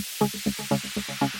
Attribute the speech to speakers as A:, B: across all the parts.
A: ハハハハ。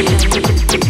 A: Thank you.